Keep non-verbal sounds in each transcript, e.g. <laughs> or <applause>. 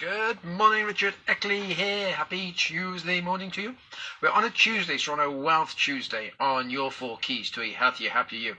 Good morning, Richard Eckley here. Happy Tuesday morning to you. We're on a Tuesday, so on a Wealth Tuesday on your four keys to a healthier, happier you.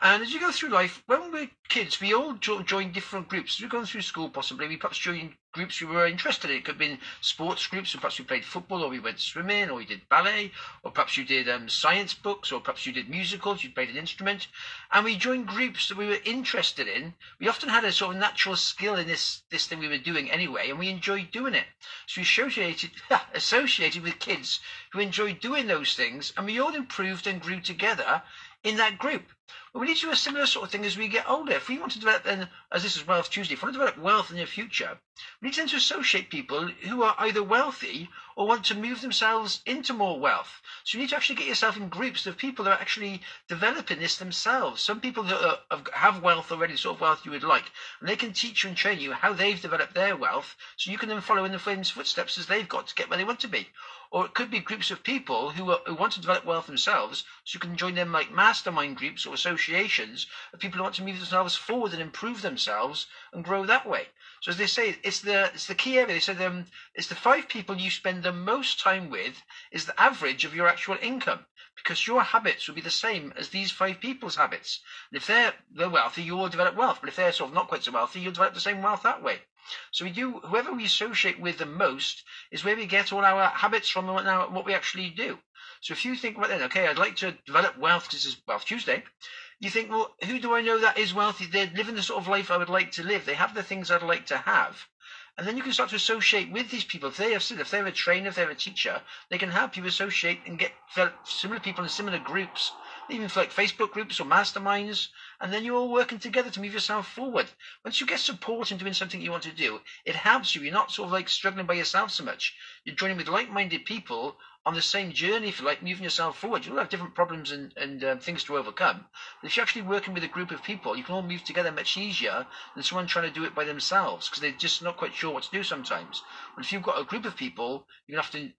And as you go through life, when we're kids, we all jo- join different groups. We're going through school, possibly, we perhaps joined groups we were interested in. It could have been sports groups, so perhaps we played football, or we went swimming, or we did ballet, or perhaps you did um, science books, or perhaps you did musicals, you played an instrument. And we joined groups that we were interested in. We often had a sort of natural skill in this, this thing we were doing anyway, and we enjoyed doing it. So we associated, <laughs> associated with kids who enjoyed doing those things, and we all improved and grew together in that group. Well, we need to do a similar sort of thing as we get older. If we want to develop, then, as this is Wealth Tuesday, if we want to develop wealth in the future, we need to associate people who are either wealthy or want to move themselves into more wealth. So you need to actually get yourself in groups of people that are actually developing this themselves. Some people that are, have wealth already, sort of wealth you would like, and they can teach you and train you how they've developed their wealth, so you can then follow in the friends' footsteps as they've got to get where they want to be. Or it could be groups of people who, are, who want to develop wealth themselves, so you can join them like mastermind groups or associations of people who want to move themselves forward and improve themselves and grow that way. So as they say, it's the it's the key area. They said um, it's the five people you spend the most time with is the average of your actual income because your habits will be the same as these five people's habits. And if they're they're wealthy, you will develop wealth. But if they're sort of not quite so wealthy, you'll develop the same wealth that way. So we do whoever we associate with the most is where we get all our habits from and what we actually do. So if you think about then, okay, I'd like to develop wealth because it's Wealth Tuesday. You think, well, who do I know that is wealthy? They're living the sort of life I would like to live. They have the things I'd like to have. And then you can start to associate with these people. If they have, if they're a trainer, if they're a teacher, they can help you associate and get similar people in similar groups, even like Facebook groups or masterminds. And then you're all working together to move yourself forward. Once you get support in doing something you want to do, it helps you. You're not sort of like struggling by yourself so much. You're joining with like-minded people on the same journey, if you like, moving yourself forward. You'll have different problems and, and um, things to overcome. But if you're actually working with a group of people, you can all move together much easier than someone trying to do it by themselves because they're just not quite sure what to do sometimes. But if you've got a group of people, you have to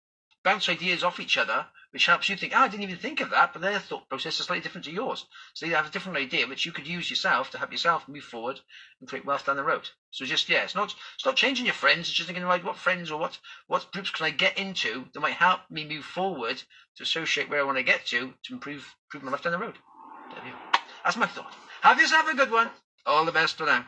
bounce ideas off each other, which helps you think, oh, I didn't even think of that, but their thought process is slightly different to yours. So they have a different idea, which you could use yourself to help yourself move forward and create wealth down the road. So just, yeah, it's not, it's not changing your friends, it's just thinking, right, what friends or what, what groups can I get into that might help me move forward to associate where I want to get to to improve, improve my life down the road. That's my thought. Have yourself a good one. All the best for now.